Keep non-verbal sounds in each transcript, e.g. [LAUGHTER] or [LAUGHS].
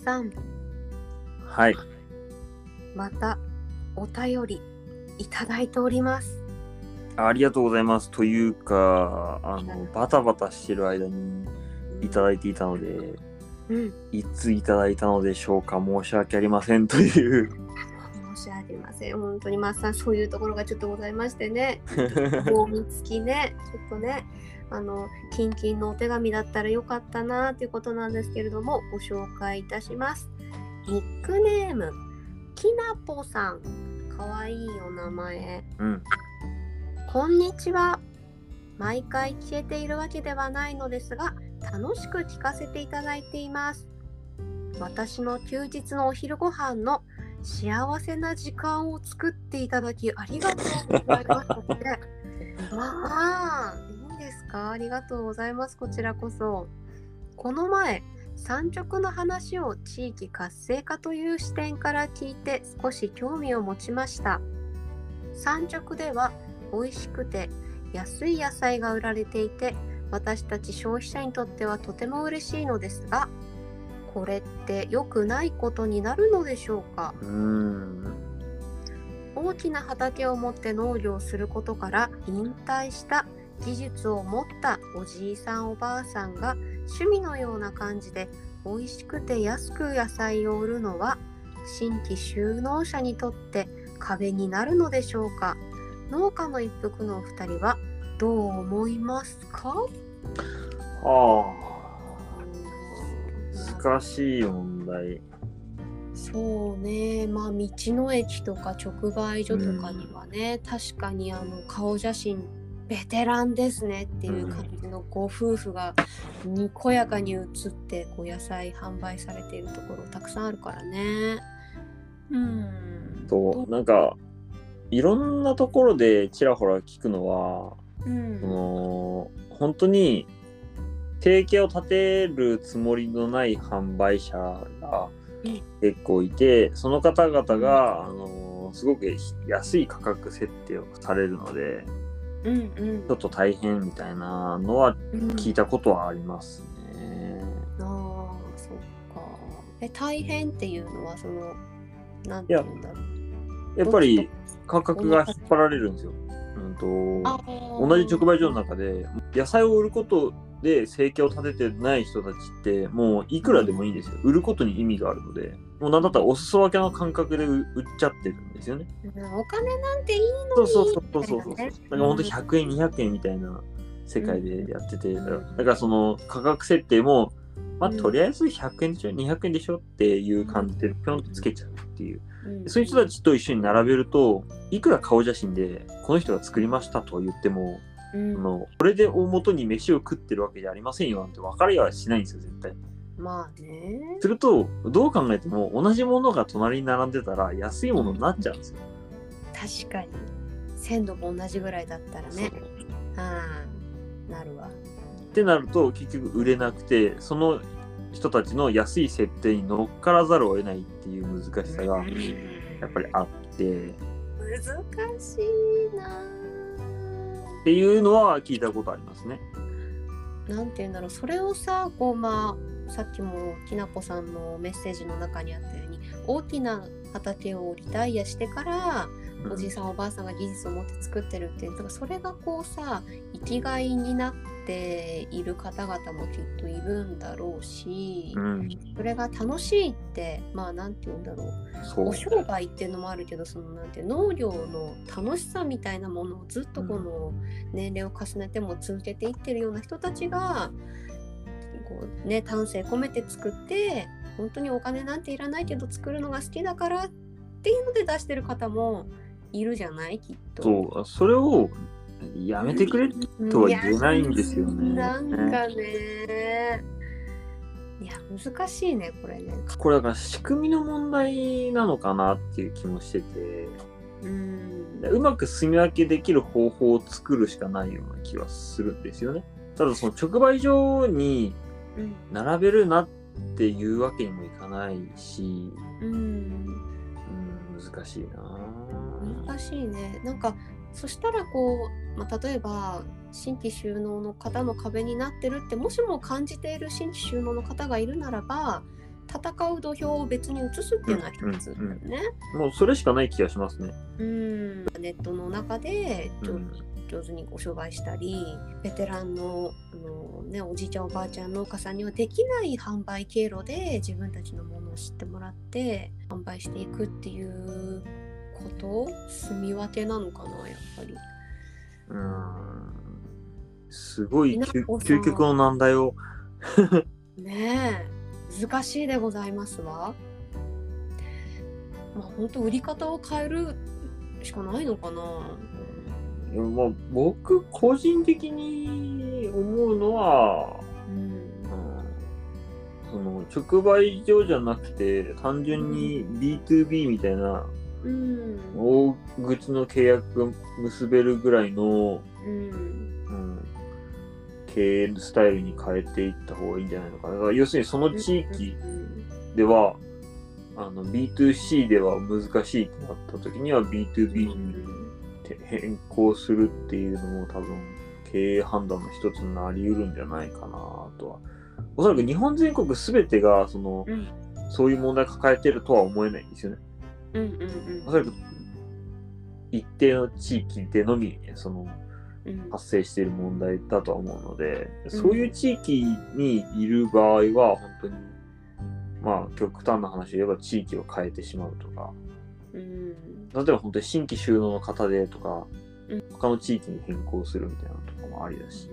さん、はい。またお便りいただいております。ありがとうございます。というか、あの、バタバタしてる間にいただいていたので、うん、いついただいたのでしょうか申し訳ありませんという。申し訳ません。本当にマッサンそういうところがちょっとございましてね。[LAUGHS] 棒みつきね、ちょっとね、あの、キンキンのお手紙だったらよかったなということなんですけれども、ご紹介いたします。ニックネーム、きなぽさん。かわいいお名前。うん。こんにちは。毎回消えているわけではないのですが、楽しく聞かせていただいています。私の休日のお昼ご飯の幸せな時間を作っていただきありがとうございます、[LAUGHS] ね。まあ、か？ありがとうございます。こちらこそ。この前、産直の話を地域活性化という視点から聞いて少し興味を持ちました。産直では美味しくて安い野菜が売られていて私たち消費者にとってはとても嬉しいのですがこれって良くないことになるのでしょうか？大きな畑を持って農業をすることから引退した技術を持ったおじいさんおばあさんが趣味のような感じで美味しくて安く野菜を売るのは新規就農者にとって壁になるのでしょうか？農家の一服のお二人はどう思いますか？ああ。難しい問題。そうねまあ道の駅とか直売所とかにはね、確かにあの顔写真ベテランですねっていう感じのご夫婦がにこやかに写ってこう野菜販売されているところたくさんあるからね。うん。と、なんか、いろんなところでちらほら聞くのは、うんその本当に提携を立てるつもりのない販売者がうん結構いて、その方々が、あのすごく安い価格設定をされるので、うんうんちょっと大変みたいなのはうん聞いたことはありますね。ああそっか。え大変っていうのはそのなんて言うんだろう。やっぱり価格が引っ張られるんですよ。うんあとー同じ直売所の中で野菜を売ることで生計を立ててない人たちってもういくらでもいいんですよ。売ることに意味があるので、もうなんだったらお裾分けの感覚で売売っちゃってるんですよね。うんお金なんていいのに。そうそうそうそうそうだから本当100円200円みたいな世界でやってて、うん。だからその価格設定も、まあうん。とりあえず100円でしょ。200円でしょっていう感じでぴょんとつけちゃうっていう。うん。そういう人たちと一緒に並べると、いくら顔写真でこの人が作りましたと言っても、うん。あのこれで大元に飯を食ってるわけじゃありませんよなんて分かりはしないんですよ、絶対。まあね。すると、どう考えても同じものが隣に並んでたら安いものになっちゃうんですよ。確かに。鮮度も同じぐらいだったらね。ああなるわ。ってなると、結局売れなくて、その人たちの安い設定に乗っからざるを得ないっていう難しさがやっぱりあって、難しいなっていうのは聞いたことありますね。なんて言うんだろうそれをさこうまあさっきもきなこさんのメッセージの中にあったように大きな畑をリタイアしてからおじいさんおばあさんが技術を持って作ってるっていうだからそれがこうさ生きがいになっている方々もきっといるんだろうし、うん、それが楽しいってまあなんて言うんだろう。お。商売っていうのもあるけどそのなんて農業の楽しさみたいなものをずっとこの年齢を重ねても続けていってるような人たちがこうね丹精込めて作って本当にお金なんていらないけど作るのが好きだからっていうので出してる方もいるじゃない？きっと。そう、それをやめてくれとは言えないんですよね。なんかね。いや難しいねこれね。これだから仕組みの問題なのかなっていう気もしてて、うん。うまく住み分けできる方法を作るしかないような気はするんですよね。ただその直売所にうん並べるなっていうわけにもいかないし、うんうん、難しいな。難しいね。なんかそしたらこう、まあ、例えば新規就農の方の壁になってるってもしも感じている新規就農の方がいるならば戦う土俵を別に移すっていうのは一つだよね。もうそれしかない気がしますね。うん。ネットの中で上,、うん上手にご商売したりベテランのあの、ね、おじいちゃんおばあちゃん農家さんにはできない販売経路で自分たちのものを知ってもらって販売していくっていうこと住み分けなのかなやっぱり。うーん。すごい究極の難題を。[LAUGHS] ねえ難しいでございますわ。まあ本当売り方を変えるしかないのかな。まあ、僕個人的に思うのは、うんその直売所じゃなくて単純に B2B みたいな大口の契約が結べるぐらいの、うん、経営スタイルに変えていった方がいいんじゃないのかな。要するにその地域では、あの B2C では難しいってなった時には B2B に変更するっていうのも多分経営判断の一つになりうるんじゃないかなとは。おそらく日本全国すべてがそのうんそういう問題抱えてるとは思えないんですよね。うんうんおそらく一定の地域でのみそのうん発生している問題だとは思うので、そういう地域にいる場合は本当にまあ極端な話で言えば地域を変えてしまうとかうん例えば本当に新規収納の方でとか、うん。他の地域に変更するみたいなのとかもありだし、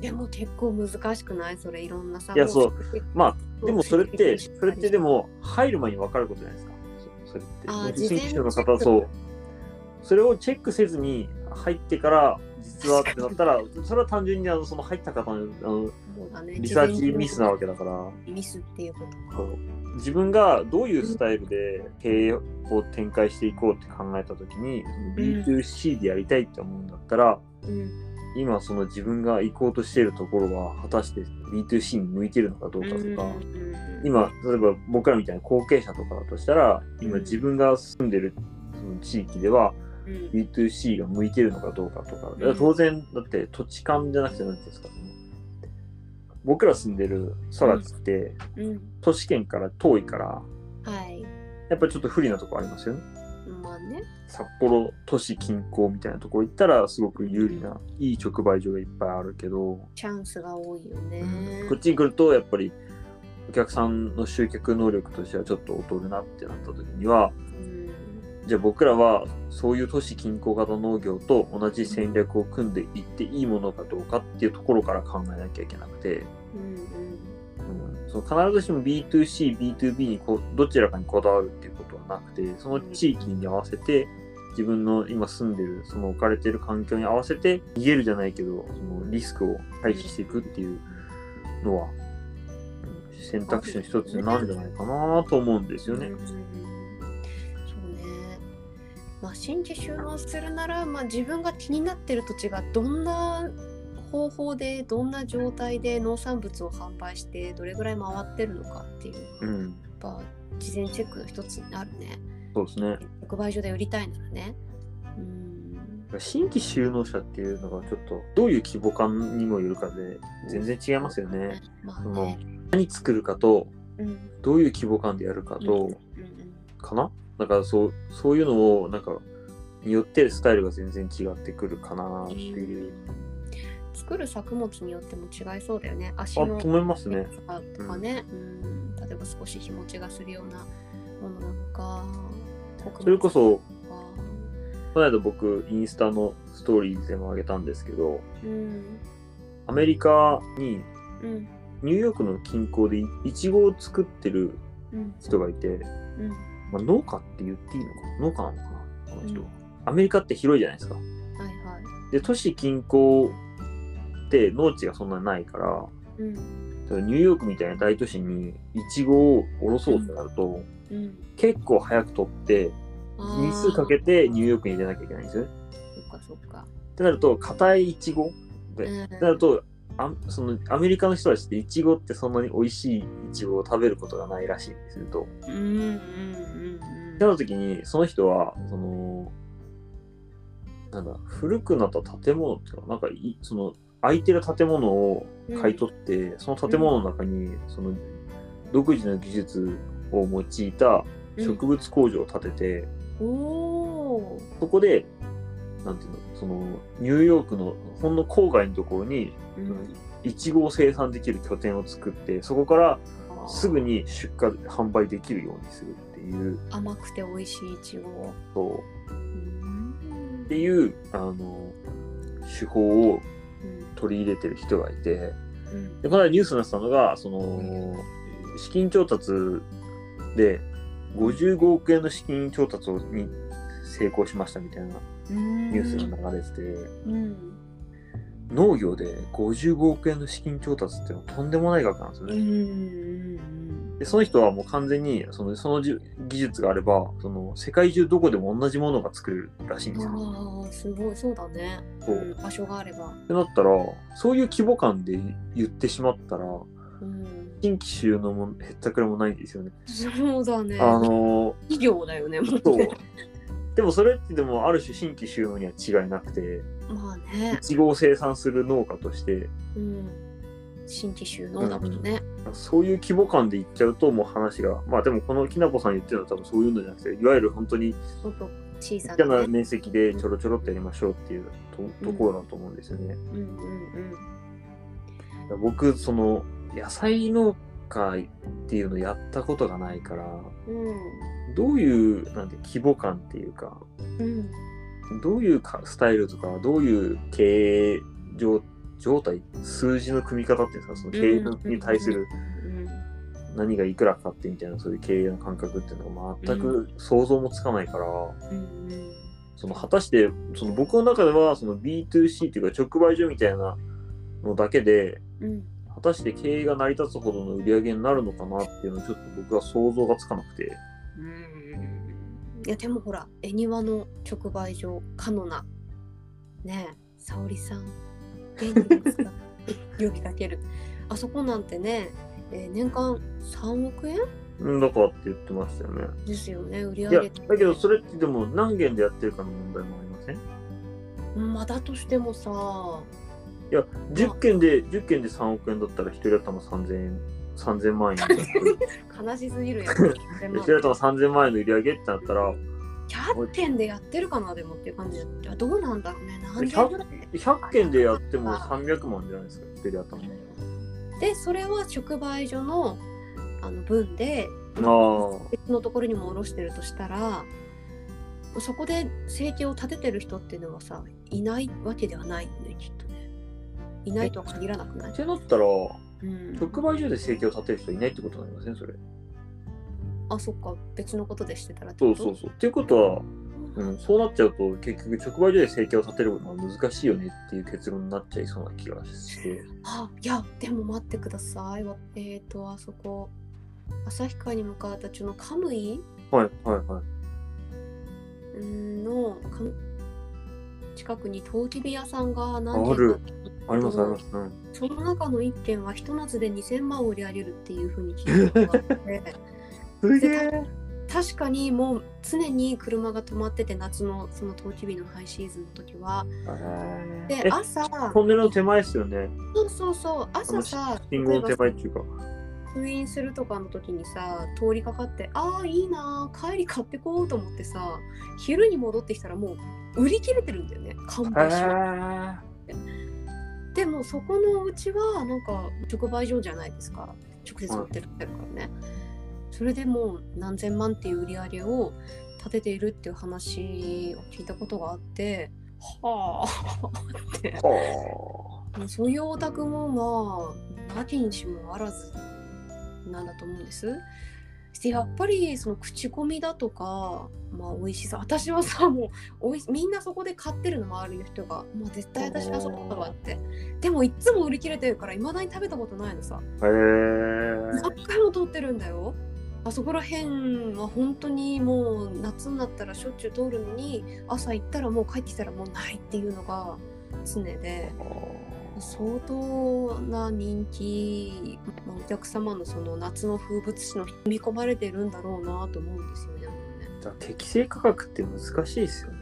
でも結構難しくない？それいろんなさいやそう。もまあでもそれって [LAUGHS] それってでも入る前に分かることじゃないですか？そそれって。新規収納の方そう。それをチェックせずに入ってから実はってなったらそれは単純にあのその入った方のあのね。リサーチミスなわけだから。ミスっていうことそう自分がどういうスタイルで経営を展開していこうって考えた時に、B2C でやりたいって思うんだったらうん。今その自分が行こうとしているところは果たして B2C に向いてるのかどうかとか、うん今例えば僕らみたいな後継者とかだとしたら今自分が住んでるその地域ではうん。B2C が向いてるのかどうかとか、当然だって土地勘じゃなくて何ていうんですかその僕ら住んでる空地って、うん。都市圏から遠いからはい。やっぱりちょっと不利なとこありますよね。まあね。札幌都市近郊みたいなとこ行ったらすごく有利な、いい直売所がいっぱいあるけど、チャンスが多いよね。こっちに来るとやっぱりお客さんの集客能力としてはちょっと劣るなってなった時にはうん。じゃあ僕らはそういう都市近郊型農業と同じ戦略を組んでいっていいものかどうかっていうところから考えなきゃいけなくて、うんうん、その必ずしも B2C、B2B にこうどちらかにこだわるっていうことはなくて、その地域に合わせて自分の今住んでる、その置かれてる環境に合わせて逃げるじゃないけど、そのリスクを回避していくっていうのは、うん選択肢の一つなんじゃないかなと思うんですよね。うん。そうねまあ新規収納するなら、まあ、自分が気になってる土地がどんな方法でどんな状態で農産物を販売してどれぐらい回ってるのかっていううん、やっぱ事前チェックの一つになるね。そうですね。直売所で売りたいならね。うん。新規収納者っていうのがちょっとどういう規模感にもよるかで全然違いますよね。まあ何作るかとうん。どういう規模感でやるかと、うん。かな？だからそうそういうのをなんかによってスタイルが全然違ってくるかなっていう。作る作物によっても違いそうだよね。足あ、のと思いますね。とかね、うん、例えば少し日持ちがするようなものなのか。それこそ、かこの間僕、インスタのストーリーでも上げたんですけど、うん。アメリカにうん。ニューヨークの近郊でイチゴを作ってるうん。人がいて、うんまあ、農家って言っていいのかな？農家なのかな？この人、うん。アメリカって広いじゃないですか。はいはい。で、都市近郊って農地がそんなにないから、うん。ニューヨークみたいな大都市にイチゴを下ろそうとなると、うん。結構早く取って、日数かけてニューヨークに入れなきゃいけないんですよね。そっかそっか。ってなると、硬いイチゴで、うん。なるとあそのアメリカの人たちってイチゴってそんなに美味しいイチゴを食べることがないらしいんですよと。うんうんうんうんなった時に、その人は、その、なんだ、古くなった建物っていうか、なんかい、その、空いてる建物を買い取って、その建物の中に、その、独自の技術を用いた植物工場を建てて、おおそこでなんていうのそのニューヨークのほんの郊外のところにー、うん。いちごを生産できる拠点を作ってそこからすぐに出荷販売できるようにするっていう。甘くて美味しいいちごそう。うんっていうあの手法を取り入れてる人がいて。うん。でこの間ニュースになってたのがその資金調達で55億円の資金調達に成功しましたみたいなうん。ニュースが流れてて、うん農業で55億円の資金調達っていうのはとんでもない額なんですようね。んでその人はもう完全にそのそのじ技術があればその世界中どこでも同じものが作れるらしいんですよ。ああすごい。そうだね。そう。うん場所があれば。ってなったらそういう規模感で言ってしまったらうん。新規収納もへったくれもないんですよね。[LAUGHS] そうだね。あの企業だよねもうそう。ねでもそれってでもある種新規収納には違いなくてまあね。いちごを生産する農家としてうん。新規収納だもんね。そういう規模感でいっちゃうともう話がまあでもこのきなこさん言ってるのは多分そういうのじゃなくていわゆる本当にもっと小さな面積でちょろちょろってやりましょうっていうとところだと思うんですよね。うん。うん僕その野菜農家っていうのやったことがないからうん。どういうなんて規模感っていうかうん。どういうかスタイルとかどういう経営状状態数字の組み方っていうんですかその経営に対するうん。何がいくらかってみたいなそういう経営の感覚っていうのが全く想像もつかないから、うんその果たしてその僕の中ではその B2C っていうか直売所みたいなのだけでうん果たして経営が成り立つほどの売り上げになるのかなっていうのをちょっと僕は想像がつかなくて。うん。いやでもほら恵庭の直売所カノナねえ沙織さん。[LAUGHS] 元気ですか？[LAUGHS] 呼びかける。あそこなんてね、えー年間3億円？うんだからって言ってましたよね。ですよね売り上げ。てだけどそれってでも何件でやってるかの問題もありません？うんまあだとしてもさいや10件で10件で3億円だったら1人頭3000円3000万円。悲しすぎるやん。[LAUGHS] 1人頭3000万円の売り上げってなったら。100件でやってるかなでもっていう感じでどうなんだろうね。何件ぐらい100件でやっても300万じゃないですか1人頭。でそれは直売所のあの分で別のところにも卸してるとしたらそこで生計を立ててる人っていうのはさいないわけではないよねきっいないとは限らなくない？ってなったらうん、直売所で生計を立てる人いないってことになりません？それ。あそっか。別のことでしてたらそうそうそう。っていうことは、うん、そうなっちゃうと結局直売所で生計を立てるのは難しいよねっていう結論になっちゃいそうな気がして。あいやでも待ってください。わえっ、ー、とあそこ旭川に向かったちのカムイ？はいはいはい。の近くにトウキビ屋さんが何軒かありますあります、うん、その中の1軒はひと夏で2000万売り上げるっていうふうに聞いたことがあって。[LAUGHS] すげえ。確かにもう常に車が止まってて夏のそのトウキビのハイシーズンの時は。でえ朝。トンネルの手前ですよね。そうそうそう朝さ信号の手前っていうか。封印するとかの時にさ通りかかってああいいなー帰り買ってこうと思ってさ昼に戻ってきたらもう売り切れてるんだよね。完売しそこのうちはなんか直売所じゃないですか。直接売ってるからね、それでもう何千万っていう売り上げを立てているっていう話を聞いたことがあってはあって。そういうオタクもまあなきにしもあらずなんだと思うんです。でやっぱりその口コミだとか、まあ、美味しさ私はさもう [LAUGHS] おいみんなそこで買ってるの周りの人が、まあ、絶対私はそこだわって。でもいっつも売り切れてるからいまだに食べたことないのさ。あへえ何回も通ってるんだよ。あそこら辺は本当にもう夏になったらしょっちゅう通るのに朝行ったらもう帰ってきたらもうないっていうのが常で。相当な人気、まあ、お客様のその夏の風物詩の見込まれてるんだろうなと思うんですよね。もうねじゃあ適正価格って難しいですよね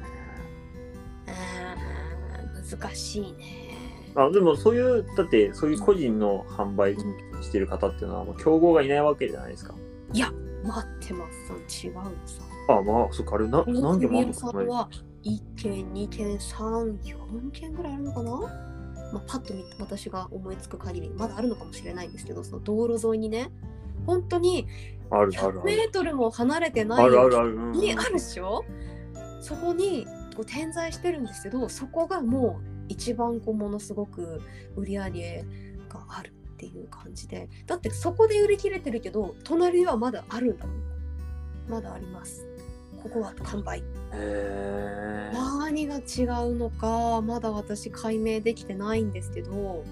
難しいね。あでもそういうだってそういう個人の販売してる方っていうのはもう競合がいないわけじゃないですか。いや待ってます違うのさあまあそっかあれな何件もあるのさかなんは1件2件34件ぐらいあるのかな？まあ、パッと見私が思いつく限りまだあるのかもしれないんですけどその道路沿いにね本当に100あるあるある。メートルも離れてないにあるでしょ？そこにこう点在してるんですけどそこがもう一番こうものすごく売り上げがあるっていう感じでだってそこで売り切れてるけど隣はまだあるんだもん。まだあります。ここは完売何が違うのかまだ私解明できてないんですけど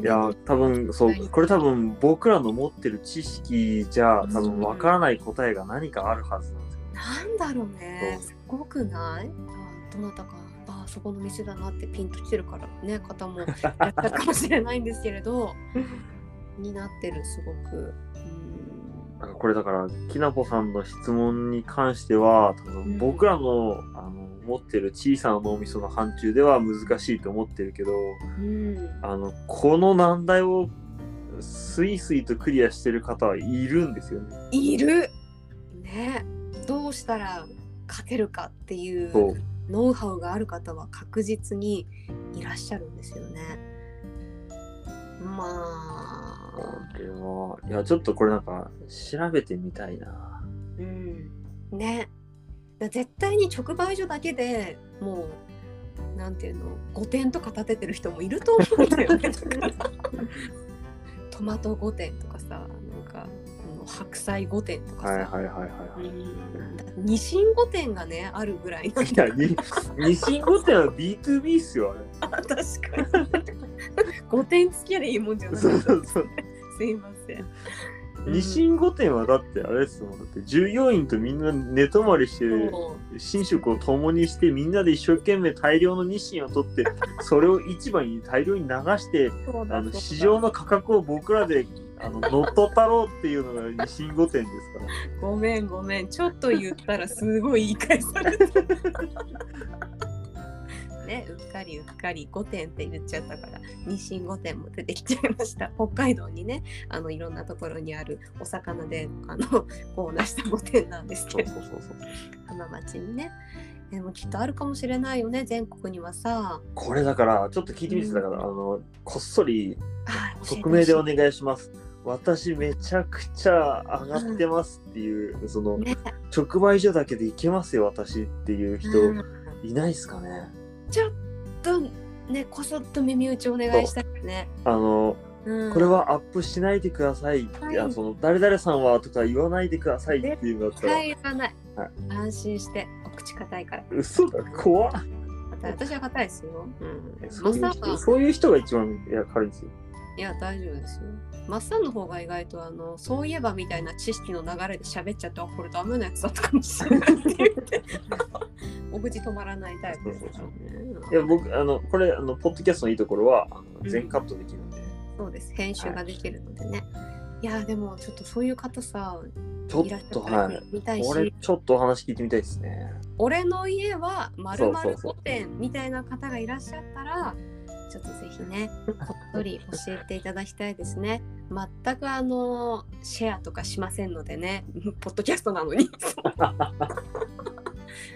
いや多分そうこれ多分僕らの持ってる知識じゃ多分わからない答えが何かあるはずなんですよね。なんだろうね。すごくない？あどなたかあそこの店だなってピンときてるからね方もいらっしゃるかもしれないんですけれど [LAUGHS] になってるすごく。うんなんかこれだからきなこさんの質問に関しては多うん分僕らの,、あの持ってる小さな脳みその範疇では難しいと思ってるけどうんあのこの難題をスイスイとクリアしてる方はいるんですよね。いるねどうしたら勝てるかっていうノウハウがある方は確実にいらっしゃるんですよね。まあ、これはいやちょっとこれなんか調べてみたいな。うん、ねだ絶対に直売所だけでもうなんていうの5点とか立ててる人もいると思うんだよね。[LAUGHS] トマト5点とかさなんかあの白菜5点とかさ、はいはいはいはい、はい。うんだニシン御殿がねあるぐらいいだや、に日清御殿は B2B っすよ、あ [LAUGHS] 確かに5点付きでいいもんじゃれ。ないそうそうそう。すいません。日清御殿はだってあれですもん。だって従業員とみんな寝泊まりして、寝食を共にして、みんなで一生懸命大量の日清を取って、[LAUGHS] それを市場に大量に流して、あの市場の価格を僕らであの乗っ取ったろうっていうのが日清御殿ですから。ごめんごめん。ちょっと言ったらすごい言い返された [LAUGHS] ねうっかりうっかり5点って言っちゃったから日清5点も出てきちゃいました。[LAUGHS] 北海道にねあのいろんなところにあるお魚であの [LAUGHS] こう出した5点なんですそけど。うそうそうそう。浜町にね。でもきっとあるかもしれないよね全国にはさ。これだから、ちょっと聞いてみてだから、あの、こっそり匿名でお願いします。私めちゃくちゃ上がってますっていう、そのいね。直売所だけでいけますよ私っていう人うん。いないですかね、ちょっとねこそっと耳打ちお願いしたいね、あのうん。これはアップしないでください、はい。いやその誰々さんはとか言わないでくださいっていうのだった言わない、はい。安心してお口硬いから。嘘だ怖っ。私は硬いですよ、うん、そういうそういう人が一番いや軽いんですよ。いや大丈夫ですよ。マッサンの方が意外とあのそういえばみたいな知識の流れで喋っちゃってあこれダメなやつだったかもしれないって言ってお口止まらないタイプですよねいや僕あのこれあのポッドキャストのいいところはあのうん。全カットできるんで、そうです。編集ができるのでね、い、やでもちょっとそういう方さちょっいらっしゃとはい。見たいし、俺ちょっとお話聞いてみたいですね。俺の家はまるまるそうそうそう5点みたいな方がいらっしゃったらちょっとぜひねこっそり教えていただきたいですね。全くあのシェアとかしませんのでねポッドキャストなのに [LAUGHS]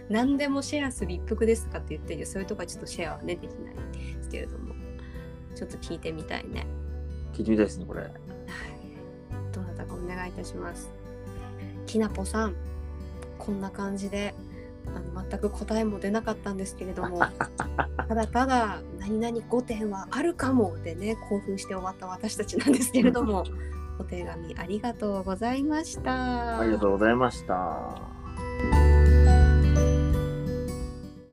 何でもシェアする一服ですかって言ってるそういうとこはちょっとシェアはねできないですけれども。ちょっと聞いてみたいね。聞いてみたいですねこれ。はい。どなたかお願いいたします。きなぽさん。こんな感じであの全く答えも出なかったんですけれども。[LAUGHS] ただただ何々5点はあるかもでね興奮して終わった私たちなんですけれども。[LAUGHS] お手紙ありがとうございました。ありがとうございました